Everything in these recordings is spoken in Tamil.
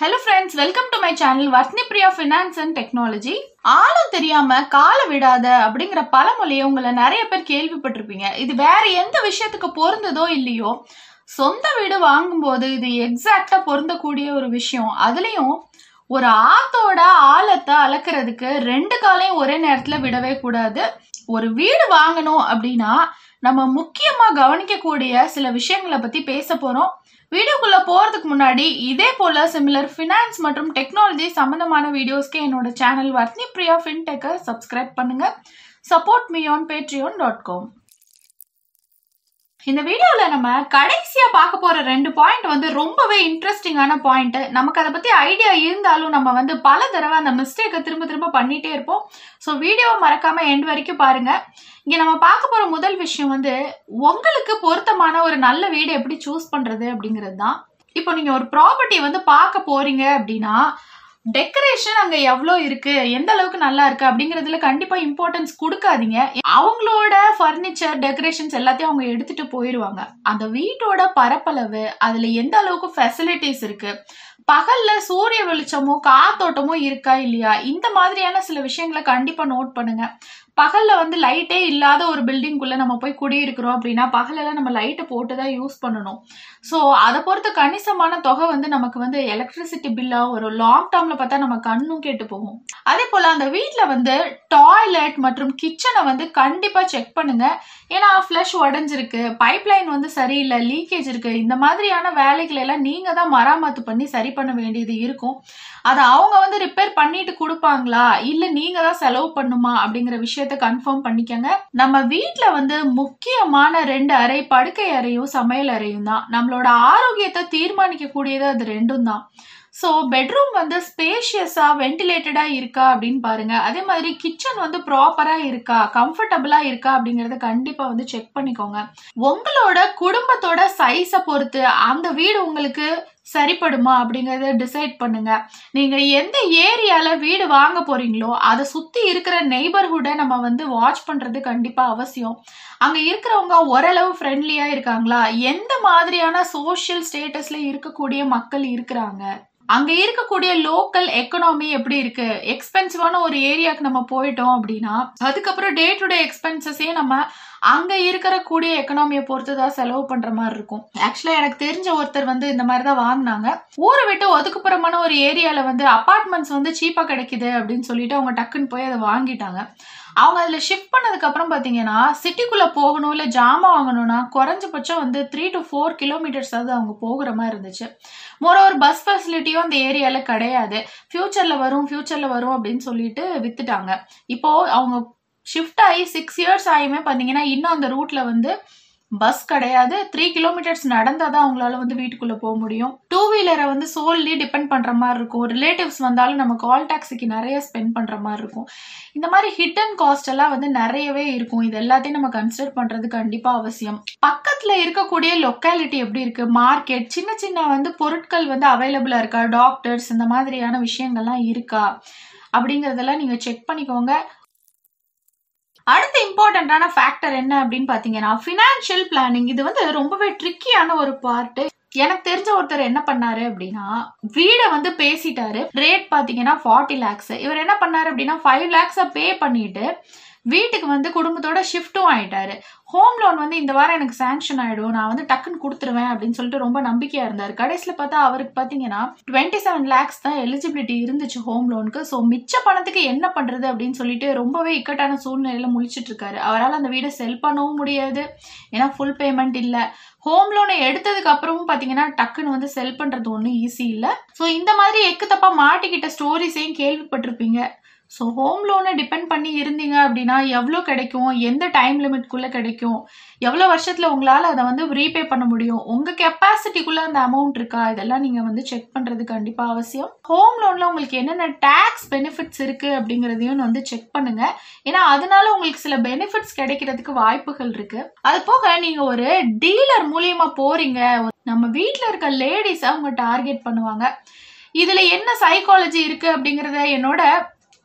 Hello friends welcome to my channel Varthini Priya finance and technology ஆளும் தெரியாம காலை விடாத அப்படிங்கிற பழமொழியை உங்களை நிறைய பேர் கேள்விப்பட்டிருப்பீங்க. இது வேற எந்த விஷயத்துக்கு பொருந்ததோ இல்லையோ சொந்த வீடு வாங்கும்போது இது எக்ஸாக்டா பொருந்தக்கூடிய ஒரு விஷயம். அதுலயும் ஒரு ஆத்தோட ஆழத்தை அளக்கிறதுக்கு ரெண்டு காலையும் ஒரே நேரத்துல விடவே கூடாது. ஒரு வீடு வாங்கணும் அப்படின்னா நம்ம முக்கியமா கவனிக்கக்கூடிய சில விஷயங்களை பத்தி பேச போறோம். வீடியோக்குள்ள போறதுக்கு முன்னாடி இதே போல சிமிலர் ஃபினான்ஸ் மற்றும் டெக்னாலஜி சம்பந்தமான வீடியோஸ்க்கு என்னோட சேனல் வர்த்னி பிரியா ஃபின்டெக்கை சப்ஸ்கிரைப் பண்ணுங்க. Support me on Patreon dot com இந்த வீடியோல நம்ம கடைசியா பார்க்க போற ரெண்டு பாயிண்ட் வந்து ரொம்பவே இன்ட்ரெஸ்டிங்கான பாயிண்ட் நமக்கு அதை பத்தி ஐடியா இருந்தாலும் நம்ம வந்து பல தடவை அந்த மிஸ்டேக்கை திரும்ப திரும்ப பண்ணிட்டே இருப்போம். ஸோ வீடியோவை மறக்காம எண்ட் வரைக்கும் பாருங்க. இங்க நம்ம பார்க்க போற முதல் விஷயம் வந்து உங்களுக்கு பொருத்தமான ஒரு நல்ல வீடு எப்படி சூஸ் பண்றது அப்படிங்கிறது தான் இப்போ நீங்க ஒரு ப்ராப்பர்ட்டி வந்து பார்க்க போறீங்க அப்படின்னா டெக்கரேஷன் அங்க எவ்வளோ இருக்கு? எந்த அளவுக்கு நல்லா இருக்கு? அப்படிங்கறதுல கண்டிப்பா இம்பார்ட்டன்ஸ் கொடுக்காதீங்க. அவங்களோட ஃபர்னிச்சர் டெக்கரேஷன்ஸ் எல்லாத்தையும் அவங்க எடுத்துட்டு போயிடுவாங்க அந்த வீட்டோட பரப்பளவு அதுல எந்த அளவுக்கு ஃபெசிலிட்டிஸ் இருக்கு? பகல்ல சூரிய வெளிச்சமும் காத்தோட்டமோ இருக்கா இல்லையா? இந்த மாதிரியான சில விஷயங்களை கண்டிப்பா நோட் பண்ணுங்க. பகல்ல வந்து லைட்டே இல்லாத ஒரு பில்டிங்குள்ள நம்ம போய் குடியிருக்கிறோம் அப்படின்னா பகலெல்லாம் நம்ம லைட்டை போட்டு தான் யூஸ் பண்ணணும். ஸோ அதை பொறுத்த கணிசமான தொகை வந்து நமக்கு வந்து எலக்ட்ரிசிட்டி பில்லா ஒரு லாங் டேர்ம்ல பார்த்தா நம்ம கண்ணும் கேட்டு போகும். அதே போல அந்த வீட்டில் வந்து டாய்லெட் மற்றும் கிச்சனை வந்து கண்டிப்பா செக் பண்ணுங்க. ஏன்னா ஃப்ளஷ் உடஞ்சிருக்கு பைப் லைன் வந்து சரியில்லை லீக்கேஜ் இருக்கு. இந்த மாதிரியான வேலைகளை எல்லாம் நீங்க தான் மராமத்து பண்ணி சரி பண்ண வேண்டியது இருக்கும். அதை அவங்க வந்து ரிப்பேர் பண்ணிட்டு கொடுப்பாங்களா? இல்ல நீங்க தான் செலவு பண்ணுமா? அப்படிங்கிற விஷயத்த கன்ஃபார்ம் பண்ணிக்கங்க. நம்ம வீட்டுல வந்து முக்கியமான ரெண்டு அறை படுக்கை அறையும் சமையல் அறையும் தான். நம்மளோட ஆரோக்கியத்தை தீர்மானிக்க கூடியது அது ரெண்டும் தான். ஸோ பெட்ரூம் வந்து ஸ்பேஷியஸாக வென்டிலேட்டடாக இருக்கா அப்படின்னு பாருங்க. அதே மாதிரி கிச்சன் வந்து ப்ராப்பராக இருக்கா கம்ஃபர்டபுளாக இருக்கா அப்படிங்கறத கண்டிப்பாக வந்து செக் பண்ணிக்கோங்க. உங்களோட குடும்பத்தோட சைஸை பொறுத்து அந்த வீடு உங்களுக்கு சரிப்படுமா அப்படிங்கறத டிசைட் பண்ணுங்க. நீங்க எந்த ஏரியால வீடு வாங்க போறீங்களோ அதை சுத்தி இருக்கிற நெய்பர்ஹுட்டை நம்ம வந்து வாட்ச் பண்றது கண்டிப்பா அவசியம். அங்க இருக்கிறவங்க ஓரளவு ஃப்ரெண்ட்லியா இருக்காங்களா? எந்த மாதிரியான சோஷியல் ஸ்டேட்டஸ்ல இருக்கக்கூடிய மக்கள் இருக்கிறாங்க? அங்க இருக்கக்கூடிய லோக்கல் எக்கனாமி எப்படி இருக்கு? எக்ஸ்பென்சிவான ஒரு ஏரியாவுக்கு நம்ம போயிட்டோம் அப்படின்னா அதுக்கப்புறம் டே டு டே எக்ஸ்பென்சஸையும் நம்ம அங்க இருக்கிறக்கூடிய எக்கனாமியை பொறுத்து தான் செலவு பண்ற மாதிரி இருக்கும். ஆக்சுவலா எனக்கு தெரிஞ்ச ஒருத்தர் வந்து இந்த மாதிரி தான் வாங்கினாங்க. ஊரை விட்டு ஒதுக்குப்புறமான ஒரு ஏரியால வந்து அபார்ட்மெண்ட்ஸ் வந்து சீப்பா கிடைக்குது அப்படின்னு சொல்லிட்டு அவங்க டக்குன்னு போய் அதை வாங்கிட்டாங்க. அவங்க அதில் ஷிஃப்ட் பண்ணதுக்கு அப்புறம் பார்த்தீங்கன்னா சிட்டிக்குள்ளே போகணும் இல்லை ஜாமான் வாங்கணும்னா குறைஞ்சபட்சம் வந்து த்ரீ டு ஃபோர் கிலோமீட்டர்ஸாவது அவங்க போகிற மாதிரி இருந்துச்சு. மோரோவர் பஸ் ஃபெசிலிட்டியும் அந்த ஏரியாவில் கிடையாது. ஃப்யூச்சரில் வரும் ஃப்யூச்சரில் வரும் அப்படின்னு சொல்லிட்டு வித்துட்டாங்க. இப்போது அவங்க ஷிஃப்ட் ஆகி சிக்ஸ் இயர்ஸ் ஆகியுமே பார்த்தீங்கன்னா இன்னும் அந்த ரூட்டில் வந்து பஸ் கிடையாது. த்ரீ கிலோமீட்டர்ஸ் நடந்தால் தான் அவங்களால வந்து வீட்டுக்குள்ளே போக முடியும். டூ வீலரை வந்து சோல்லி டிபெண்ட் பண்ணுற மாதிரி இருக்கும். ரிலேட்டிவ்ஸ் வந்தாலும் நம்ம கால் டாக்ஸிக்கு நிறைய ஸ்பெண்ட் பண்ணுற மாதிரி இருக்கும். இந்த மாதிரி ஹிட் அண்ட் காஸ்ட் எல்லாம் வந்து நிறையவே இருக்கும். இது எல்லாத்தையும் நம்ம கன்சிடர் பண்ணுறது கண்டிப்பாக அவசியம். பக்கத்தில் இருக்கக்கூடிய லொக்காலிட்டி எப்படி இருக்குது மார்க்கெட் சின்ன சின்ன வந்து பொருட்கள் வந்து அவைலபிளாக இருக்கா? டாக்டர்ஸ் இந்த மாதிரியான விஷயங்கள்லாம் இருக்கா? அப்படிங்கிறதெல்லாம் நீங்கள் செக் பண்ணிக்கோங்க. அடுத்த இம்பார்ட்டண்ட்டான ஃபேக்டர் என்ன அப்படின்னு பார்த்தீங்கன்னா ஃபினான்ஷியல் பிளானிங் இது வந்து ரொம்பவே ட்ரிக்கியான ஒரு பார்ட்டு எனக்கு தெரிஞ்ச ஒருத்தர் என்ன பண்ணாரு அப்படின்னா வீடை வந்து பேசிட்டாரு. ரேட் பாத்தீங்கன்னா ஃபார்ட்டி லேக்ஸ் இவர் என்ன பண்ணாரு அப்படின்னா ஃபைவ் லேக்ஸை பே பண்ணிட்டு வீட்டுக்கு வந்து குடும்பத்தோட ஷிஃப்ட்டும் ஆயிட்டாரு. ஹோம் லோன் வந்து இந்த வாரம் எனக்கு சாங்ஷன் ஆயிடும். நான் வந்து டக்குன்னு கொடுத்துருவேன் அப்படின்னு சொல்லிட்டு ரொம்ப நம்பிக்கையா இருந்தார். கடைசியில் பார்த்தா அவருக்கு பார்த்தீங்கன்னா டுவெண்ட்டி செவன் லேக்ஸ் தான் எலிஜிபிலிட்டி இருந்துச்சு ஹோம் லோனுக்கு ஸோ மிச்ச பணத்துக்கு என்ன பண்றது அப்படின்னு சொல்லிட்டு ரொம்பவே இக்கட்டான சூழ்நிலையில முழிச்சிட்டு இருக்காரு. அவரால் அந்த வீடை செல் பண்ணவும் முடியாது. ஏன்னா ஃபுல் பேமெண்ட் இல்லை. ஹோம் லோனை எடுத்ததுக்கு அப்புறமும் பார்த்தீங்கன்னா டக்குன்னு வந்து செல் பண்றது ஒன்றும் ஈஸி இல்லை. ஸோ இந்த மாதிரி எக்கு தப்பா மாட்டிக்கிட்ட ஸ்டோரிஸையும் கேள்விப்பட்டிருப்பீங்க. ஸோ ஹோம் லோனை டிபெண்ட் பண்ணி இருந்தீங்க அப்படின்னா எவ்வளோ கிடைக்கும்? எந்த டைம் லிமிட்குள்ளே கிடைக்கும்? எவ்வளோ வருஷத்தில் உங்களால் அதை வந்து ரீபே பண்ண முடியும்? உங்கள் கெப்பாசிட்டிக்குள்ளே அந்த அமௌண்ட் இருக்கா? இதெல்லாம் நீங்கள் வந்து செக் பண்ணுறது கண்டிப்பாக அவசியம். ஹோம் லோனில் உங்களுக்கு என்னென்ன டேக்ஸ் பெனிஃபிட்ஸ் இருக்குது அப்படிங்கிறதையும் வந்து செக் பண்ணுங்கள் ஏன்னா அதனால உங்களுக்கு சில பெனிஃபிட்ஸ் கிடைக்கிறதுக்கு வாய்ப்புகள் இருக்குது அது போக நீங்கள் ஒரு டீலர் மூலியமாக போகிறீங்க நம்ம வீட்டில் இருக்க லேடிஸை அவங்க டார்கெட் பண்ணுவாங்க. இதில் என்ன சைக்காலஜி இருக்குது அப்படிங்கிறத என்னோட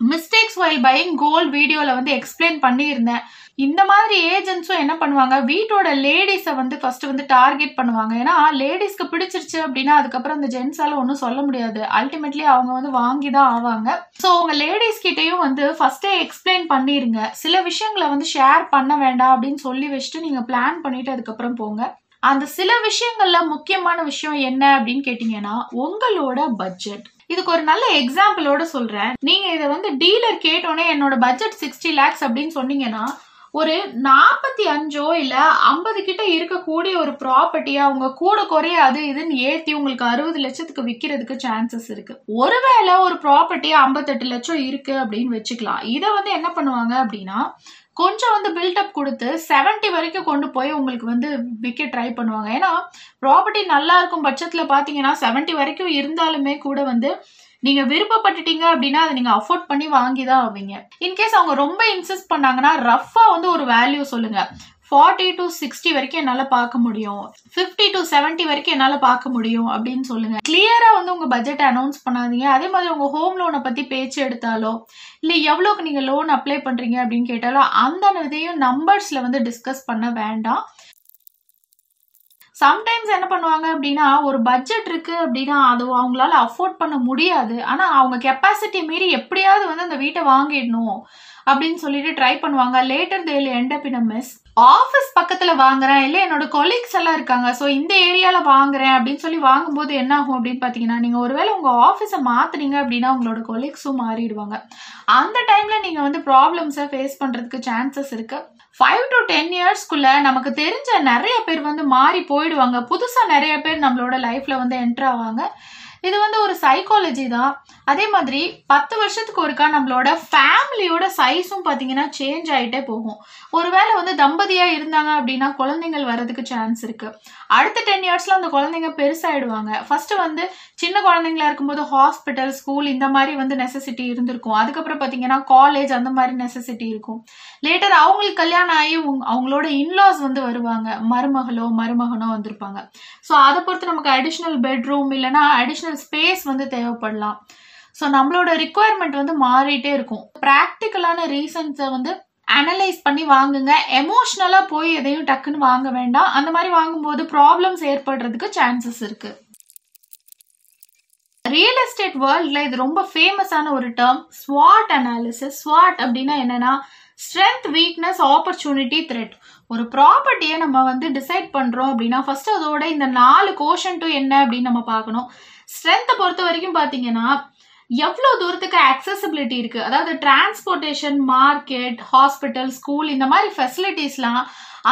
மிஸ்டேக்ஸ் வைல் பையிங் கோல்ட் வீடியோவில் வந்து எக்ஸ்பிளைன் பண்ணியிருந்தேன். இந்த மாதிரி ஏஜென்ட்ஸும் என்ன பண்ணுவாங்க? வீட்டோட லேடிஸை வந்து ஃபர்ஸ்ட் வந்து டார்கெட் பண்ணுவாங்க. ஏன்னா லேடிஸ்க்கு பிடிச்சிருச்சு அப்படின்னா அதுக்கப்புறம் அந்த ஜென்ஸால ஒன்றும் சொல்ல முடியாது. அல்டிமேட்லி அவங்க வந்து வாங்கி தான் ஆவாங்க. ஸோ உங்க லேடிஸ் கிட்டேயும் வந்து ஃபர்ஸ்டே எக்ஸ்பிளைன் பண்ணிருங்க. சில விஷயங்களை வந்து ஷேர் பண்ண வேண்டாம் அப்படின்னு சொல்லி வச்சுட்டு நீங்க பிளான் பண்ணிட்டு அதுக்கப்புறம் போங்க. அந்த சில விஷயங்கள்ல முக்கியமான விஷயம் என்ன அப்படின்னு கேட்டீங்கன்னா உங்களோட பட்ஜெட் இதுக்கு ஒரு நல்ல எக்ஸாம்பிளோட சொல்றேன். நீங்க இதை வந்து டீலர் கேட்டோன்னே என்னோட பட்ஜெட் சிக்ஸ்டி லேக்ஸ் அப்படின்னு சொன்னீங்கன்னா ஒரு நாற்பத்தி அஞ்சோ இல்ல ஐம்பது கிட்ட இருக்கக்கூடிய ஒரு ப்ராப்பர்ட்டியை அவங்க கூட குறைய அது இதுன்னு ஏத்தி உங்களுக்கு அறுபது லட்சத்துக்கு விற்கிறதுக்கு சான்சஸ் இருக்கு. ஒருவேளை ஒரு ப்ராப்பர்ட்டி ஐம்பத்தெட்டு லட்சம் இருக்கு அப்படின்னு வச்சுக்கலாம். இதை வந்து என்ன பண்ணுவாங்க அப்படின்னா கொஞ்சம் வந்து பில்டப் கொடுத்து செவன்ட்டி வரைக்கும் கொண்டு போய் உங்களுக்கு வந்து விற்க ட்ரை பண்ணுவாங்க. ஏன்னா ப்ராப்பர்ட்டி நல்லா இருக்கும் பட்சத்தில் பார்த்தீங்கன்னா செவன்ட்டி வரைக்கும் இருந்தாலுமே கூட வந்து நீங்க விருப்பப்பட்டுட்டீங்க அப்படின்னா அதை நீங்க அஃபோர்ட் பண்ணி வாங்கி தான் ஆவீங்க. இன்கேஸ் அவங்க ரொம்ப இன்சிஸ்ட் பண்ணாங்கன்னா ரஃபா வந்து ஒரு வேல்யூ சொல்லுங்க. ஃபார்ட்டி டு சிக்ஸ்டி வரைக்கும் என்னால் பார்க்க முடியும். ஃபிஃப்டி டு செவன்ட்டி வரைக்கும் என்னால் பார்க்க முடியும் அப்படின்னு சொல்லுங்க. கிளியரா வந்து உங்க பட்ஜெட் அனௌன்ஸ் பண்ணாதீங்க. அதே மாதிரி உங்க ஹோம் லோனை பத்தி பேச்சு எடுத்தாலோ இல்லை எவ்வளோக்கு நீங்க லோன் அப்ளை பண்றீங்க அப்படின்னு கேட்டாலோ அந்த இதையும் நம்பர்ஸ்ல வந்து டிஸ்கஸ் பண்ண வேண்டாம். சம்டைம்ஸ் என்ன பண்ணுவாங்க அப்படின்னா ஒரு பட்ஜெட் இருக்கு அப்படின்னா அது அவங்களால அஃபோர்ட் பண்ண முடியாது. ஆனா அவங்க கெப்பாசிட்டி மீறி எப்படியாவது வந்து அந்த வீட்டை வாங்கிடணும். அப்படின்னு சொல்லிட்டு ட்ரை பண்ணுவாங்க. Later they'll end up in miss office பக்கத்துல வாங்குறேன். இல்லை என்னோட கொலீக்ஸ் எல்லாம் இருக்காங்க. ஸோ இந்த ஏரியால வாங்குறேன் அப்படின்னு சொல்லி வாங்கும்போது என்ன ஆகும் அப்படின்னு பார்த்தீங்கன்னா நீங்க ஒருவேளை உங்க ஆஃபீஸை மாத்துறீங்க அப்படின்னா உங்களோட கொலீக்ஸும் மாறிடுவாங்க. அந்த டைம்ல நீங்க வந்து ப்ராப்ளம்ஸை ஃபேஸ் பண்றதுக்கு சான்சஸ் இருக்கு. ஃபைவ் டு டென் இயர்ஸ்க்குள்ள நமக்கு தெரிஞ்ச நிறைய பேர் வந்து மாறி போயிடுவாங்க. புதுசா நிறைய பேர் நம்மளோட லைஃப்ல வந்து என்டர் ஆவாங்க. இது வந்து ஒரு சைக்காலஜி தான். அதே மாதிரி பத்து வருஷத்துக்கு ஒருக்கா நம்மளோட ஃபேமிலியோட சைஸும் பார்த்தீங்கன்னா சேஞ்ச் ஆகிட்டே போகும். ஒருவேளை வந்து தம்பதியாக இருந்தாங்க அப்படின்னா குழந்தைங்கள் வர்றதுக்கு சான்ஸ் இருக்குது அடுத்த டென் இயர்ஸில் அந்த குழந்தைங்க பெருசாகிடுவாங்க ஃபஸ்ட்டு வந்து சின்ன குழந்தைங்களா இருக்கும்போது ஹாஸ்பிட்டல் ஸ்கூல் இந்த மாதிரி வந்து நெசசிட்டி இருந்திருக்கும். அதுக்கப்புறம் பார்த்தீங்கன்னா காலேஜ் அந்த மாதிரி நெசசிட்டி இருக்கும். லேட்டர் அவங்களுக்கு கல்யாணம் ஆகி அவங்களோட இன்லாஸ் வந்து வருவாங்க. மருமகளோ மருமகனோ வந்திருப்பாங்க. ஸோ அதை பொறுத்து நமக்கு அடிஷ்னல் பெட்ரூம் இல்லைனா அடிஷ்னல் ஸ்பேஸ் வந்து தேவைப்படலாம். ஸோ நம்மளோட ரிக்குவயர்மெண்ட் வந்து மாறிட்டே இருக்கும். ப்ராக்டிக்கலான ரீசன்ஸை வந்து அனலைஸ் பண்ணி வாங்குங்க. எமோஷ்னலாக போய் எதையும் டக்குன்னு வாங்க வேண்டாம். அந்த மாதிரி வாங்கும்போது ப்ராப்ளம்ஸ் ஏற்படுறதுக்கு சான்சஸ் இருக்கு. ரியல் எஸ்டேட் வேர்ல்டில் இது ரொம்ப ஃபேமஸான ஒரு டேர்ம் ஸ்வாட் அனாலிசிஸ் ஸ்வாட் அப்படின்னா என்னன்னா ஸ்ட்ரென்த் வீக்னஸ் ஆப்பர்ச்சுனிட்டி த்ரெட் ஒரு ப்ராப்பர்ட்டியை நம்ம வந்து டிசைட் பண்ணுறோம் அப்படின்னா ஃபர்ஸ்ட் அதோட இந்த நாலு கோஷன் டு என்ன அப்படின்னு நம்ம பார்க்கணும். ஸ்ட்ரென்த்தை பொறுத்த வரைக்கும் பார்த்தீங்கன்னா எவ்வளோ தூரத்துக்கு அக்சசபிலிட்டி இருக்கு? அதாவது டிரான்ஸ்போர்ட்டேஷன் மார்க்கெட் ஹாஸ்பிட்டல் ஸ்கூல் இந்த மாதிரி ஃபெசிலிட்டிஸ்லாம்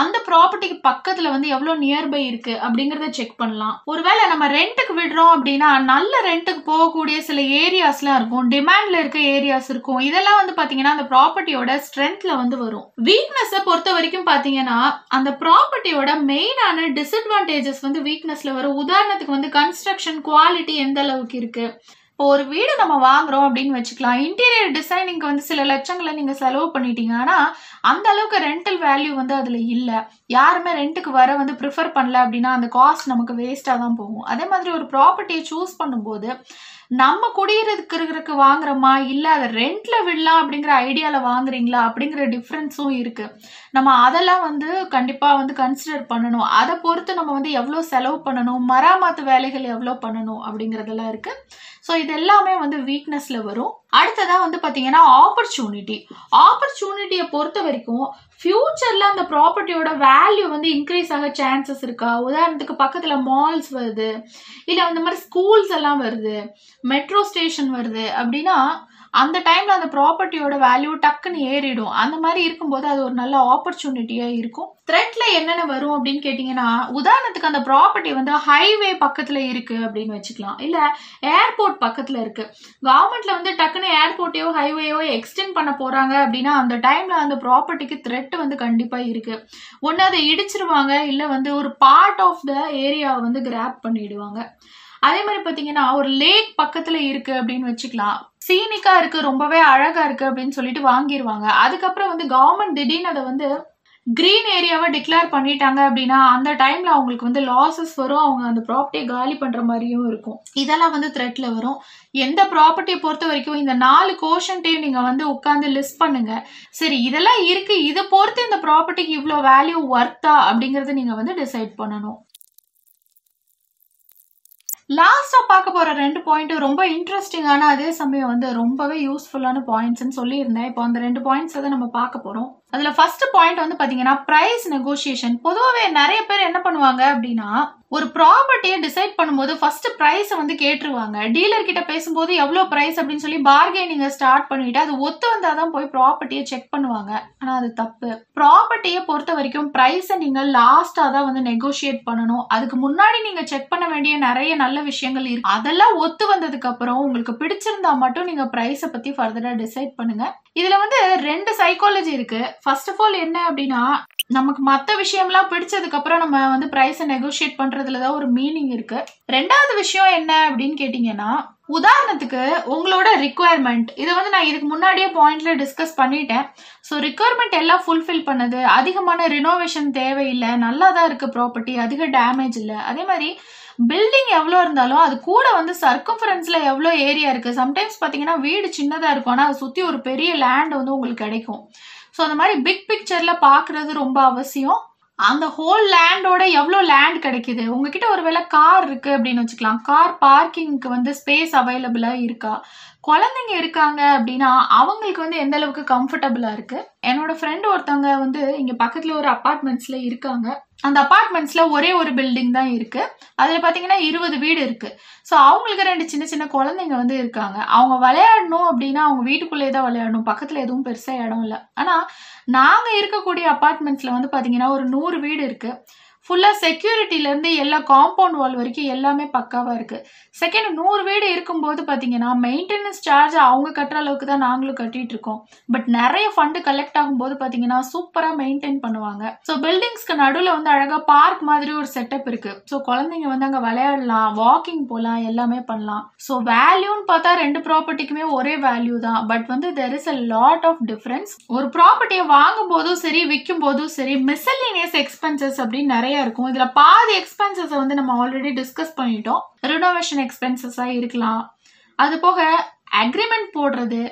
அந்த ப்ராப்பர்ட்டிக்கு பக்கத்துல வந்து எவ்வளோ நியர்பை இருக்கு அப்படிங்கறத செக் பண்ணலாம். ஒருவேளை நம்ம ரெண்ட்டுக்கு விடுறோம் அப்படின்னா நல்ல ரெண்ட்டுக்கு போகக்கூடிய சில ஏரியாஸ்லாம் இருக்கும். டிமாண்ட்ல இருக்க ஏரியாஸ் இருக்கும். இதெல்லாம் வந்து பாத்தீங்கன்னா அந்த ப்ராப்பர்ட்டியோட ஸ்ட்ரென்த்ல வந்து வரும். வீக்னஸை பொறுத்த வரைக்கும் பாத்தீங்கன்னா அந்த ப்ராப்பர்ட்டியோட மெயினான டிஸ்அட்வான்டேஜஸ் வந்து வீக்னஸ்ல வரும். உதாரணத்துக்கு வந்து கன்ஸ்ட்ரக்ஷன் குவாலிட்டி எந்த அளவுக்கு இருக்கு? இப்போ ஒரு வீடு நம்ம வாங்குறோம் அப்படின்னு வச்சுக்கலாம். இன்டீரியர் டிசைனிங்க்கு வந்து சில லட்சங்களை நீங்க செலவு பண்ணிட்டீங்க. ஆனா அந்த அளவுக்கு ரெண்டல் வேல்யூ வந்து அதுல இல்ல. யாருமே ரெண்ட்டுக்கு வர வந்து ப்ரிஃபர் பண்ணல அப்படின்னா அந்த காஸ்ட் நமக்கு வேஸ்டா தான் போகும். அதே மாதிரி ஒரு ப்ராப்பர்ட்டியை சூஸ் பண்ணும்போது நம்ம குடியிருக்கிறதுக்கு வாங்குறோமா? இல்ல அதை ரெண்ட்ல விடலாம் அப்படிங்கிற ஐடியால வாங்குறீங்களா? அப்படிங்கிற டிஃப்ரென்ஸும் இருக்கு. நம்ம அதெல்லாம் வந்து கண்டிப்பா வந்து கன்சிடர் பண்ணணும். அதை பொறுத்து நம்ம வந்து எவ்வளவு செலவு பண்ணணும்? மராமத்து வேலைகள் எவ்வளவு பண்ணணும் அப்படிங்கறதெல்லாம் இருக்கு. ஸோ இது எல்லாமே வந்து வீக்னஸில் வரும். அடுத்ததா வந்து பாத்தீங்கன்னா ஆப்பர்ச்சுனிட்டி ஆப்பர்ச்சுனிட்டியை பொறுத்த வரைக்கும் ஃபியூச்சர்ல அந்த ப்ராப்பர்ட்டியோட வேல்யூ வந்து இன்க்ரீஸ் ஆக சான்சஸ் இருக்கா? உதாரணத்துக்கு பக்கத்துல மால்ஸ் வருது. இல்ல அந்த மாதிரி ஸ்கூல்ஸ் எல்லாம் வருது. மெட்ரோ ஸ்டேஷன் வருது. அப்படின்னா அந்த டைம்ல அந்த ப்ராப்பர்ட்டியோட வேல்யூ டக்குன்னு ஏறிடும். அந்த மாதிரி இருக்கும்போது அது ஒரு நல்ல ஆப்பர்ச்சுனிட்டியா இருக்கும். த்ரெட்ல என்னென்ன வரும் அப்படின்னு கேட்டீங்கன்னா உதாரணத்துக்கு அந்த ப்ராப்பர்ட்டி வந்து ஹைவே பக்கத்துல இருக்கு அப்படின்னு வச்சுக்கலாம். இல்ல ஏர்போர்ட் பக்கத்துல இருக்கு. கவர்மெண்ட்ல வந்து டக்குன்னு ஏர்போர்ட்டையோ ஹைவேயோ எக்ஸ்டெண்ட் பண்ண போறாங்க அப்படின்னா அந்த டைம்ல அந்த ப்ராப்பர்ட்டிக்கு த்ரெட் வந்து கண்டிப்பா இருக்கு. ஒன்னு அதை இடிச்சிருவாங்க இல்ல வந்து ஒரு பார்ட் ஆஃப் த ஏரியாவை வந்து கிராப் பண்ணிடுவாங்க. அதே மாதிரி பாத்தீங்கன்னா ஒரு லேக் பக்கத்துல இருக்கு அப்படின்னு வச்சுக்கலாம். சீனிக்கா இருக்கு ரொம்பவே அழகா இருக்கு அப்படின்னு சொல்லிட்டு வாங்கிடுவாங்க அதுக்கப்புறம் வந்து கவர்மெண்ட் திடீர்னு அதை வந்து கிரீன் ஏரியாவை டிக்ளேர் பண்ணிட்டாங்க அப்படின்னா அந்த டைம்ல அவங்களுக்கு வந்து லாசஸ் வரும். அவங்க அந்த ப்ராப்பர்ட்டியை காலி பண்ற மாதிரியும் இருக்கும். இதெல்லாம் வந்து த்ரெட்ல வரும். எந்த ப்ராப்பர்ட்டியை பொறுத்த வரைக்கும் இந்த நாலு கோஷன்ட்டையும் நீங்க வந்து உட்காந்து லிஸ்ட் பண்ணுங்க. சரி இதெல்லாம் இருக்கு. இதை பொறுத்து இந்த ப்ராப்பர்ட்டிக்கு இவ்வளோ வேல்யூ ஒர்த்தா அப்படிங்கறத நீங்க வந்து டிசைட் பண்ணணும். லாஸ்டா பார்க்க போற ரெண்டு பாயிண்ட் ரொம்ப இன்ட்ரெஸ்டிங்கான அதே சமயம் வந்து ரொம்பவே யூஸ்ஃபுல்லான பாயிண்ட்ஸ்னு சொல்லியிருந்தேன். இப்போ அந்த ரெண்டு பாயிண்ட்ஸ் தான் நம்ம பார்க்க போறோம். அதுல ஃபர்ஸ்ட் பாயிண்ட் வந்து பாத்தீங்கன்னா பிரைஸ் நெகோசியேஷன் பொதுவாகவே நிறைய பேர் என்ன பண்ணுவாங்க அப்படின்னா ஒரு ப்ராப்பர்ட்டியை டிசைட் பண்ணும்போது ஃபர்ஸ்ட் பிரைஸ் வந்து கேட்டுருவாங்க. டீலர் கிட்ட பேசும்போது எவ்வளோ பிரைஸ் அப்படின்னு சொல்லி பார்கெனிங்க ஸ்டார்ட் பண்ணிட்டு அது ஒத்து வந்தாதான் போய் ப்ராப்பர்ட்டியை செக் பண்ணுவாங்க. ஆனா அது தப்பு. ப்ராப்பர்ட்டியை பொறுத்த வரைக்கும் ப்ரைஸை நீங்க லாஸ்டா தான் வந்து நெகோஷியேட் பண்ணணும். அதுக்கு முன்னாடி நீங்க செக் பண்ண வேண்டிய நிறைய நல்ல விஷயங்கள் இருக்கு. அதெல்லாம் ஒத்து வந்ததுக்கு அப்புறம் உங்களுக்கு பிடிச்சிருந்தா மட்டும் நீங்க ப்ரைஸை பத்தி ஃபர்தரா டிசைட் பண்ணுங்க. இதுல வந்து ரெண்டு சைக்காலஜி இருக்கு. ஃபர்ஸ்ட் ஆஃப் ஆல் என்ன அப்படின்னா நமக்கு மற்ற விஷயம்லாம் பிடிச்சதுக்கு அப்புறம் நம்ம வந்து ப்ரைஸை நெகோஷியேட் பண்றதுல தான் ஒரு மீனிங் இருக்கு. ரெண்டாவது விஷயம் என்ன அப்படின்னு கேட்டீங்கன்னா உதாரணத்துக்கு உங்களோட ரிக்குவயர்மெண்ட் இதை வந்து நான் இதுக்கு முன்னாடியே பாயிண்ட்ல டிஸ்கஸ் பண்ணிட்டேன். ஸோ ரிக்குவயர்மெண்ட் எல்லாம் ஃபுல்ஃபில் பண்ணது அதிகமான ரினோவேஷன் தேவையில்லை நல்லா தான் இருக்கு ப்ராப்பர்ட்டி அதிக டேமேஜ் இல்லை. அதே மாதிரி பில்டிங் எவ்வளோ இருந்தாலும் அது கூட வந்து சர்க்கம்ஃபரன்ஸ்ல எவ்வளோ ஏரியா இருக்குது சம்டைம்ஸ் பார்த்தீங்கன்னா வீடு சின்னதாக இருக்கும். ஆனால் அதை சுற்றி ஒரு பெரிய லேண்ட் வந்து உங்களுக்கு கிடைக்கும். ஸோ அந்த மாதிரி பிக் பிக்சரில் பார்க்குறது ரொம்ப அவசியம். அந்த ஹோல் லேண்டோட எவ்வளோ லேண்ட் கிடைக்குது? உங்ககிட்ட ஒருவேளை கார் இருக்கு அப்படின்னு வச்சுக்கலாம். கார் பார்க்கிங்க்கு வந்து ஸ்பேஸ் அவைலபிளாக இருக்கா? குழந்தைங்க இருக்காங்க அப்படின்னா அவங்களுக்கு வந்து எந்த அளவுக்கு கம்ஃபர்டபுளாக இருக்கு? என்னோட ஃப்ரெண்டு ஒருத்தவங்க வந்து இங்கே பக்கத்தில் ஒரு அப்பார்ட்மெண்ட்ஸில் இருக்காங்க. அந்த அப்பார்ட்மெண்ட்ஸ்ல ஒரே ஒரு பில்டிங் தான் இருக்கு. அதுல பாத்தீங்கன்னா இருபது வீடு இருக்கு. ஸோ அவங்களுக்கு ரெண்டு சின்ன சின்ன குழந்தைங்க வந்து இருக்காங்க. அவங்க விளையாடணும் அப்படின்னா அவங்க வீட்டுக்குள்ளே தான் விளையாடணும். பக்கத்துல எதுவும் பெருசா இடம் இல்லை. ஆனா நாங்க இருக்கக்கூடிய அப்பார்ட்மெண்ட்ஸ்ல வந்து பாத்தீங்கன்னா ஒரு நூறு வீடு இருக்கு. ஃபுல்லாக செக்யூரிட்டிலேருந்து எல்லா காம்பவுண்ட் வால் வரைக்கும் எல்லாமே பக்காவாக இருக்குது செகண்ட் நூறு வீடு இருக்கும்போது பார்த்தீங்கன்னா மெயின்டெனன்ஸ் சார்ஜ் அவங்க கட்டுற அளவுக்கு தான் நாங்களும் கட்டிட்டு இருக்கோம். பட் நிறைய ஃபண்டு கலெக்ட் ஆகும்போது பார்த்தீங்கன்னா சூப்பராக மெயின்டைன் பண்ணுவாங்க. ஸோ பில்டிங்ஸ்க்கு நடுவில் வந்து அழகாக பார்க் மாதிரி ஒரு செட்டப் இருக்குது ஸோ குழந்தைங்க வந்து அங்கே விளையாடலாம் வாக்கிங் போகலாம் எல்லாமே பண்ணலாம். ஸோ வேல்யூன்னு பார்த்தா ரெண்டு ப்ராப்பர்ட்டிக்குமே ஒரே வேல்யூ தான். பட் வந்து there is a lot of difference ஒரு ப்ராப்பர்ட்டியை வாங்கும் போதும் சரி விற்கும் போதும் சரி மிஸ்லினியஸ் எக்ஸ்பென்சஸ் அப்படின்னு நிறைய இருக்கும். இதுல பாதி எக்ஸ்பென்சஸை வந்து நம்ம ஆல்ரெடி டிஸ்கஸ் பண்ணிட்டோம். ரினோவேஷன் எக்ஸ்பென்சஸா இருக்கலாம். அது போக அக்ரிமெண்ட் போடுறது.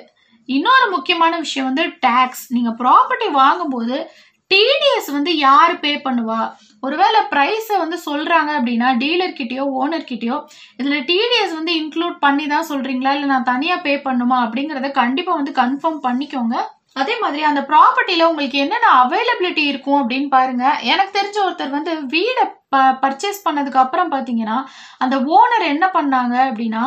இன்னொரு முக்கியமான விஷயம் வந்து டேக்ஸ் நீங்க ப்ராப்பர்ட்டி வாங்கும்போது டிடிஎஸ் வந்து யார் பே பண்ணுவா? ஒருவேளை ப்ரைஸை வந்து சொல்றாங்க அப்படின்னா டீலர் கிட்டயோ ஓனர் கிட்டயோ இதுல டிடிஎஸ் வந்து இன்க்ளூட் பண்ணி தான் சொல்றீங்களா? இல்லை நான் தனியா பே பண்ணுமா? அப்படிங்கறத கண்டிப்பா வந்து கன்ஃபார்ம் பண்ணிக்கோங்க. அதே மாதிரி அந்த ப்ராப்பர்ட்டியில உங்களுக்கு என்னென்ன அவைலபிலிட்டி இருக்கும் அப்படின்னு பாருங்க. எனக்கு தெரிஞ்ச ஒருத்தர் வந்து வீடை பர்ச்சேஸ் பண்ணதுக்கு அப்புறம் பாத்தீங்கன்னா அந்த ஓனர் என்ன பண்ணாங்க அப்படின்னா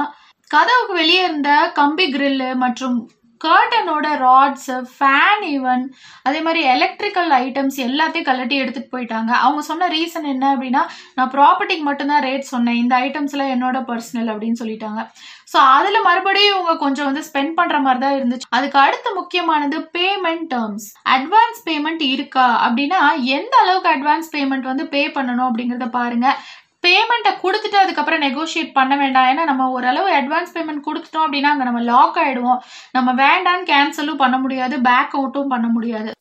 கதவுக்கு வெளியே இருந்த கம்பி கிரில்லு மற்றும் கர்டனோட ராட்ஸ் ஃபேன் ஈவன் அதே மாதிரி எலக்ட்ரிக்கல் ஐட்டம்ஸ் எல்லாத்தையும் கலட்டி எடுத்துட்டு போயிட்டாங்க. அவங்க சொன்ன ரீசன் என்ன அப்படின்னா நான் ப்ராப்பர்ட்டிக்கு மட்டும்தான் ரேட் சொன்னேன். இந்த ஐட்டம்ஸ்லாம் என்னோட பர்சனல் அப்படின்னு சொல்லிட்டாங்க. ஸோ அதில் மறுபடியும் இவங்க கொஞ்சம் வந்து ஸ்பெண்ட் பண்ணுற மாதிரி தான் இருந்துச்சு. அதுக்கு அடுத்து முக்கியமானது பேமெண்ட் டேர்ம்ஸ் அட்வான்ஸ் பேமெண்ட் இருக்கா அப்படின்னா எந்த அளவுக்கு அட்வான்ஸ் பேமெண்ட் வந்து பே பண்ணணும் அப்படிங்கிறத பாருங்க. பேமெண்ட்டை கொடுத்துட்டு அதுக்கப்புறம் நெகோஷியேட் பண்ண வேண்டாம். ஏன்னா நம்ம ஓரளவு அட்வான்ஸ் பேமெண்ட் கொடுத்துட்டோம் அப்படின்னா அங்கே நம்ம லாக் ஆகிடுவோம் நம்ம வேண்டான்னு கேன்சலும் பண்ண முடியாது பேக் அவுட்டும் பண்ண முடியாது.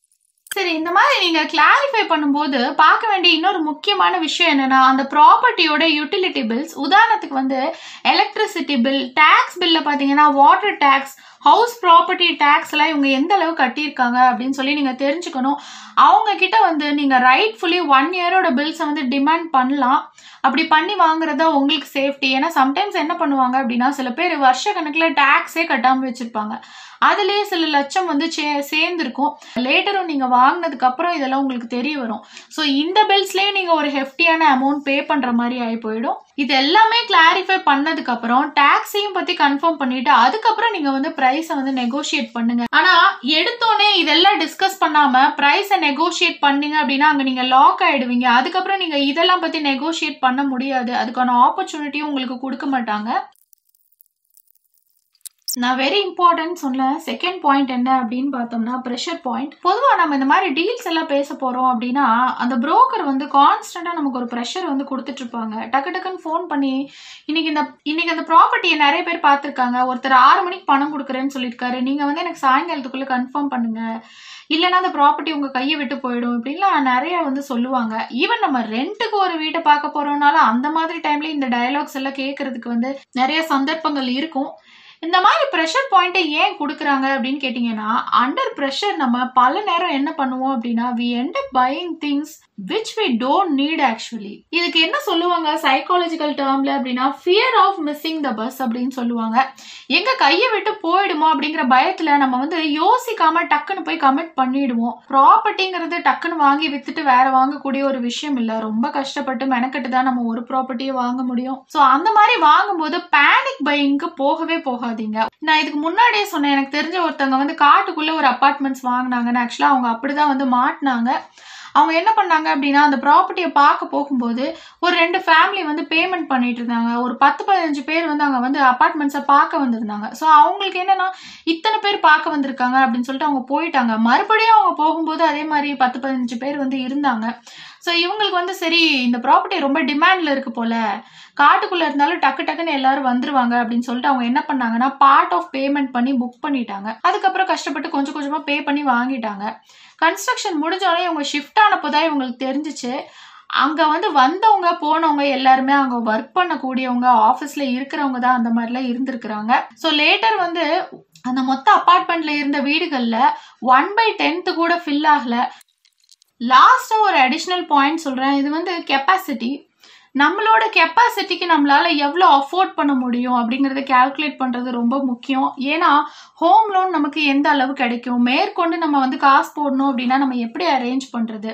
சரி இந்த மாதிரி நீங்க கிளாரிஃபை பண்ணும்போது பார்க்க வேண்டிய இன்னொரு முக்கியமான விஷயம் என்னன்னா அந்த ப்ராப்பர்ட்டியோட யூட்டிலிட்டி பில்ஸ் உதாரணத்துக்கு வந்து எலக்ட்ரிசிட்டி பில் டேக்ஸ் பில்ல பாத்தீங்கன்னா water tax house property tax எல்லாம் இவங்க எந்த அளவு கட்டியிருக்காங்க அப்படின்னு சொல்லி நீங்க தெரிஞ்சுக்கணும். அவங்க கிட்ட வந்து நீங்க ரைட்ஃபுல்லி ஒன் இயரோட பில்ஸை வந்து டிமாண்ட் பண்ணலாம். அப்படி பண்ணி வாங்குறதா உங்களுக்கு சேஃப்டி ஏன்னா சம்டைம்ஸ் என்ன பண்ணுவாங்க அப்படின்னா சில பேர் வருஷ கணக்கில் டேக்ஸே கட்டாமல் வச்சுருப்பாங்க. அதுலேயே சில லட்சம் வந்து சே சேர்ந்துருக்கும். லேட்டரும் நீங்கள் வாங்கினதுக்கப்புறம் இதெல்லாம் உங்களுக்கு தெரிய வரும். ஸோ இந்த பில்ஸ்லேயே நீங்கள் ஒரு ஹெஃப்டியான அமௌண்ட் பே பண்ணுற மாதிரி ஆகி போயிடும். இது எல்லாமே கிளாரிஃபை பண்ணதுக்கப்புறம் டேக்ஸையும் பற்றி கன்ஃபார்ம் பண்ணிட்டு அதுக்கப்புறம் நீங்கள் வந்து ப்ரைஸை வந்து நெகோஷியேட் பண்ணுங்க. ஆனால் எடுத்தோடனே இதெல்லாம் டிஸ்கஸ் பண்ணாமல் ப்ரைஸை நெகோஷியேட் பண்ணீங்க அப்படின்னா அங்கே நீங்கள் லாக் ஆகிடுவீங்க அதுக்கப்புறம் நீங்கள் இதெல்லாம் பற்றி நெகோஷியேட் பண்ண முடியாது. அதுக்கான ஆப்பர்ச்சுனிட்டியும் உங்களுக்கு கொடுக்க மாட்டாங்க. நான் வெரி இம்பார்ட்டன்ட் சொன்ன செகண்ட் பாயிண்ட் என்ன அப்படின்னு பார்த்தோம்னா ப்ரெஷர் பாயிண்ட் பொதுவாக நம்ம இந்த மாதிரி டீல்ஸ் எல்லாம் பேச போகிறோம் அப்படின்னா அந்த புரோக்கர் வந்து கான்ஸ்டண்டாக நமக்கு ஒரு ப்ரெஷர் வந்து கொடுத்துட்டு இருப்பாங்க. டக்கு டக்குன்னு ஃபோன் பண்ணி இன்னைக்கு இந்த இன்னைக்கு அந்த ப்ராப்பர்ட்டியை நிறைய பேர் பார்த்துருக்காங்க. ஒருத்தர் ஆறு மணிக்கு பணம் கொடுக்குறேன்னு சொல்லியிருக்காரு. நீங்கள் வந்து எனக்கு சாயங்காலத்துக்குள்ளே கன்ஃபார்ம் பண்ணுங்க. இல்லைன்னா அந்த ப்ராப்பர்ட்டி உங்கள் கையை விட்டு போயிடும் இப்படின்லாம் நிறைய வந்து சொல்லுவாங்க. ஈவன் நம்ம ரெண்ட்டுக்கு ஒரு வீட்டை பார்க்க போறோம்னால அந்த மாதிரி டைம்ல இந்த டயலாக்ஸ் எல்லாம் கேட்கறதுக்கு வந்து நிறைய சந்தர்ப்பங்கள் இருக்கும். இந்த மாதிரி ப்ரெஷர் பாயிண்ட்டை ஏன் கொடுக்குறாங்க அப்படின்னு கேட்டிங்கன்னா அண்டர் ப்ரெஷர் நம்ம பல நேரம் என்ன பண்ணுவோம் அப்படின்னா we end buying things which we don't need actually இதுக்கு என்ன சொல்லுவாங்க? சைக்காலஜிக்கல் டேர்ம்ல அப்படின்னா fear of missing the bus அப்படின்னு சொல்லுவாங்க. எங்க கையை விட்டு போயிடுமோ அப்படிங்கிற பயத்துல நம்ம வந்து யோசிக்காம டக்குன்னு போய் கமிட் பண்ணிடுவோம். ப்ராப்பர்ட்டிங்கிறது டக்குன்னு வாங்கி வித்துட்டு வேற வாங்கக்கூடிய ஒரு விஷயம் இல்ல. ரொம்ப கஷ்டப்பட்டு மெனக்கட்டு தான் நம்ம ஒரு ப்ராப்பர்ட்டியை வாங்க முடியும். ஸோ அந்த மாதிரி வாங்கும்போது பேனிக் பையிங்க்கு போகவே போகாதீங்க. நான் இதுக்கு முன்னாடியே சொன்னேன். எனக்கு தெரிஞ்ச ஒருத்தவங்க வந்து காட்டுக்குள்ள ஒரு அப்பார்ட்மெண்ட்ஸ் வாங்கினாங்கன்னு. ஆக்சுவலா அவங்க அப்படிதான் வந்து மாட்டினாங்க. அவங்க என்ன பண்ணாங்க அப்படின்னா அந்த ப்ராப்பர்ட்டியை பார்க்க போகும்போது ஒரு ரெண்டு ஃபேமிலி வந்து பேமெண்ட் பண்ணிட்டு இருந்தாங்க. ஒரு பத்து பதினஞ்சு பேர் வந்து அங்கே வந்து அப்பார்ட்மெண்ட்ஸை பார்க்க வந்திருந்தாங்க. ஸோ அவங்களுக்கு என்னன்னா இத்தனை பேர் பார்க்க வந்திருக்காங்க அப்படின்னு சொல்லிட்டு அவங்க போயிட்டாங்க. மறுபடியும் அவங்க போகும்போது அதே மாதிரி பத்து பதினஞ்சு பேர் வந்து இருந்தாங்க. ஸோ இவங்களுக்கு வந்து சரி இந்த ப்ராப்பர்ட்டி ரொம்ப டிமாண்டில் இருக்கு போல. காட்டுக்குள்ளே இருந்தாலும் டக்கு டக்குன்னு எல்லாரும் வந்துருவாங்க அப்படின்னு சொல்லிட்டு அவங்க என்ன பண்ணாங்கன்னா பார்ட் ஆஃப் பேமெண்ட் பண்ணி புக் பண்ணிட்டாங்க. அதுக்கப்புறம் கஷ்டப்பட்டு கொஞ்சம் கொஞ்சமாக பே பண்ணி வாங்கிட்டாங்க. கன்ஸ்ட்ரக்ஷன் முடிஞ்சோடனே இவங்க ஷிஃப்ட் ஆனப்போதான் இவங்களுக்கு தெரிஞ்சிச்சு. அங்கே வந்து வந்தவங்க போனவங்க எல்லாருமே அங்கே ஒர்க் பண்ணக்கூடியவங்க ஆஃபீஸில் இருக்கிறவங்க தான் அந்த மாதிரிலாம் இருந்திருக்கிறாங்க. ஸோ லேட்டர் வந்து அந்த மொத்த அப்பார்ட்மெண்ட்ல இருந்த வீடுகளில் ஒன் பை டென்த்து கூட ஃபில் ஆகல. லாஸ்ட்டாக ஒரு அடிஷ்னல் பாயிண்ட் சொல்கிறேன் இது வந்து கெப்பாசிட்டி நம்மளோட கெப்பாசிட்டிக்கு நம்மளால் எவ்வளோ அஃபோர்ட் பண்ண முடியும் அப்படிங்கிறத கால்குலேட் பண்ணுறது ரொம்ப முக்கியம். ஏன்னா ஹோம் லோன் நமக்கு எந்த அளவு கிடைக்கும்? மேற்கொண்டு நம்ம வந்து காசு போடணும் அப்படின்னா நம்ம எப்படி அரேஞ்ச் பண்ணுறது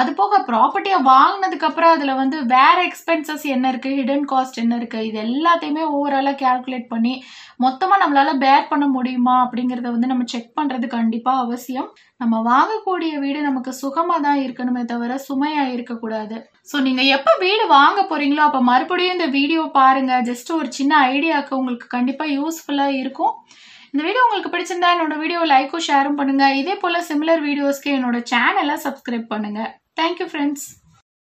அது போக ப்ராப்பர்ட்டியை வாங்கினதுக்கு அப்புறம் அதுல வந்து வேற எக்ஸ்பென்சஸ் என்ன இருக்கு? ஹிடன் காஸ்ட் என்ன இருக்கு? இது எல்லாத்தையுமே ஓவராலா கால்குலேட் பண்ணி மொத்தமா நம்மளால பேர் பண்ண முடியுமா? அப்படிங்கறத வந்து நம்ம செக் பண்றது கண்டிப்பா அவசியம். நம்ம வாங்கக்கூடிய வீடு நமக்கு சுகமா தான் இருக்கணுமே தவிர சுமையா இருக்கக்கூடாது. ஸோ நீங்க எப்ப வீடு வாங்க போறீங்களோ அப்ப மறுபடியும் இந்த வீடியோ பாருங்க. ஜஸ்ட் ஒரு சின்ன ஐடியாவுக்கு உங்களுக்கு கண்டிப்பா யூஸ்ஃபுல்லா இருக்கும். இந்த வீடியோ உங்களுக்கு பிடிச்சிருந்தா என்னோட வீடியோ லைக்கும் ஷேரும் பண்ணுங்க. இதே போல சிமிலர் வீடியோஸ்க்கு என்னோட சேனலை சப்ஸ்கிரைப் பண்ணுங்க. Thank you friends